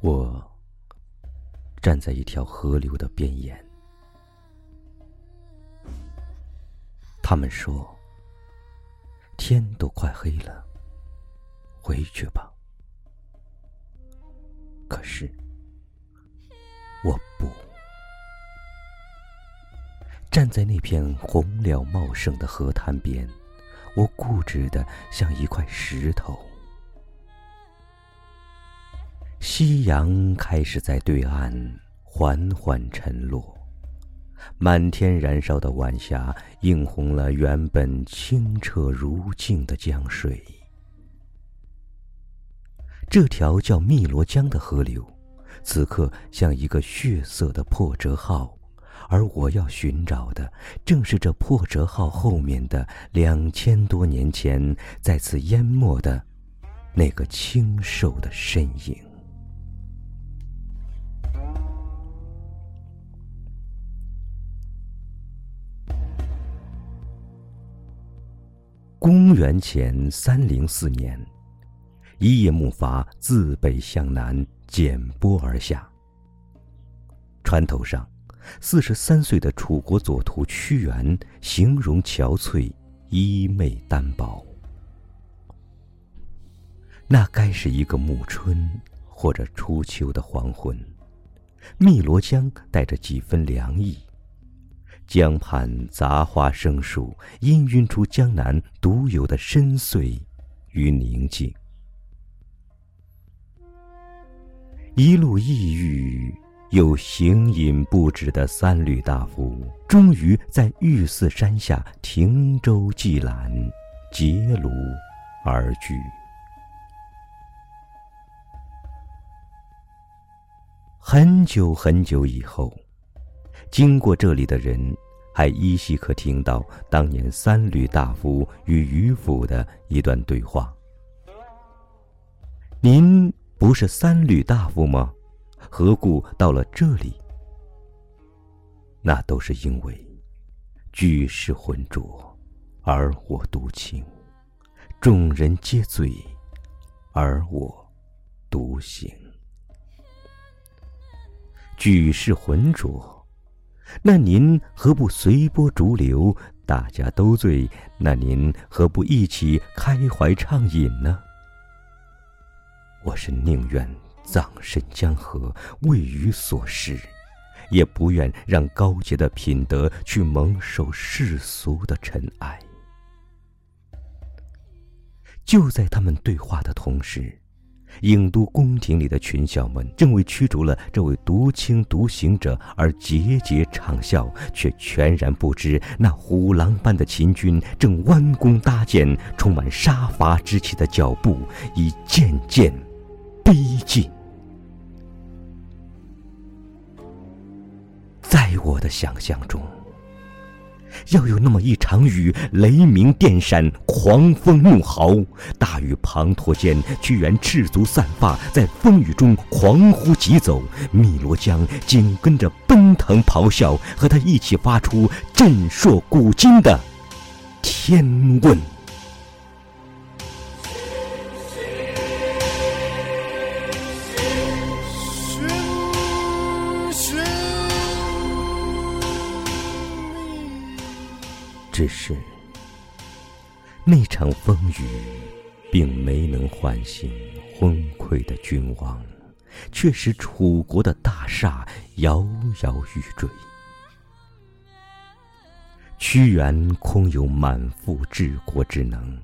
我站在一条河流的边沿，他们说天都快黑了，回去吧。可是我不站在那片红柳茂盛的河滩边，我固执的像一块石头。夕阳开始在对岸缓缓沉落，满天燃烧的晚霞映红了原本清澈如镜的江水。这条叫汨罗江的河流，此刻像一个血色的破折号，而我要寻找的，正是这破折号后面的两千多年前在此淹没的那个清瘦的身影。公元前三零四年，一叶木筏自北向南剪波而下。船头上，四十三岁的楚国左徒屈原形容憔悴，衣袂单薄。那该是一个暮春或者初秋的黄昏，汨罗江带着几分凉意。江畔杂花生树，氤氲出江南独有的深邃与宁静。一路抑郁又行吟不止的三闾大夫，终于在玉寺山下停舟寄缆，结庐而居。很久很久以后。经过这里的人，还依稀可听到当年三闾大夫与渔夫的一段对话：“您不是三闾大夫吗？何故到了这里？”那都是因为举世浑浊，而我独清；众人皆醉，而我独醒。举世浑浊。那您何不随波逐流？大家都醉，那您何不一起开怀畅饮呢？我是宁愿葬身江河，为鱼所食，也不愿让高洁的品德去蒙受世俗的尘埃。就在他们对话的同时。郢都宫廷里的群小们正为驱逐了这位独清独行者而节节畅笑，却全然不知那虎狼般的秦军正弯弓搭箭，充满杀伐之气的脚步已渐渐逼近。在我的想象中。要有那么一场雨，雷鸣电闪，狂风怒号，大雨滂沱间，屈原赤足散发，在风雨中狂呼疾走，汨罗江紧跟着奔腾咆哮，和他一起发出震烁古今的天问。只是那场风雨，并没能唤醒昏聩的君王，却使楚国的大厦摇摇欲坠。屈原空有满腹治国之能，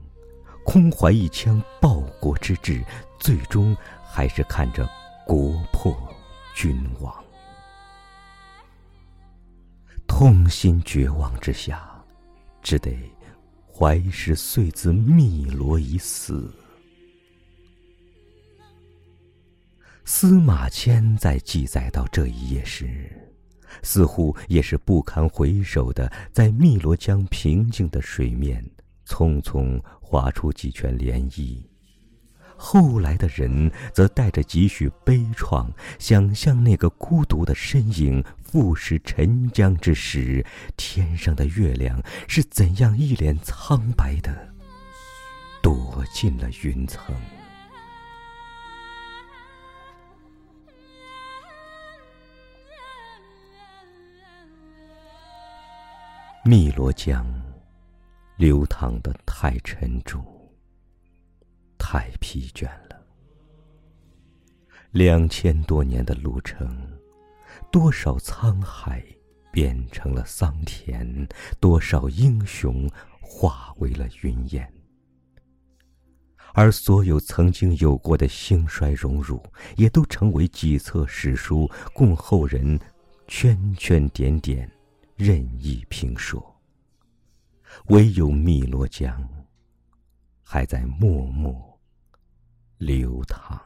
空怀一腔报国之志，最终还是看着国破君亡，痛心绝望之下。只得怀石碎自汨罗以死。司马迁在记载到这一页时，似乎也是不堪回首的，在汨罗江平静的水面，匆匆划出几圈涟漪。后来的人则带着几许悲怆，想象那个孤独的身影赴石沉江之时，天上的月亮是怎样一脸苍白的躲进了云层。汨罗江流淌的太沉重。太疲倦了。两千多年的路程，多少沧海变成了桑田，多少英雄化为了云烟。而所有曾经有过的兴衰荣辱，也都成为几册史书，供后人圈圈点点。任意评说，唯有汨罗江还在默默流淌。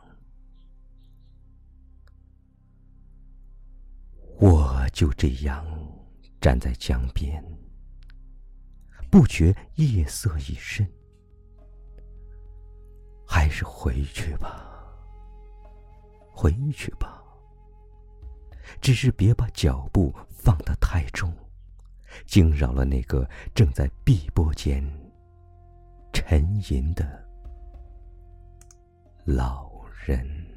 我就这样站在江边，不觉夜色已深，还是回去吧，回去吧。只是别把脚步放得太重，惊扰了那个正在碧波间沉吟的老人。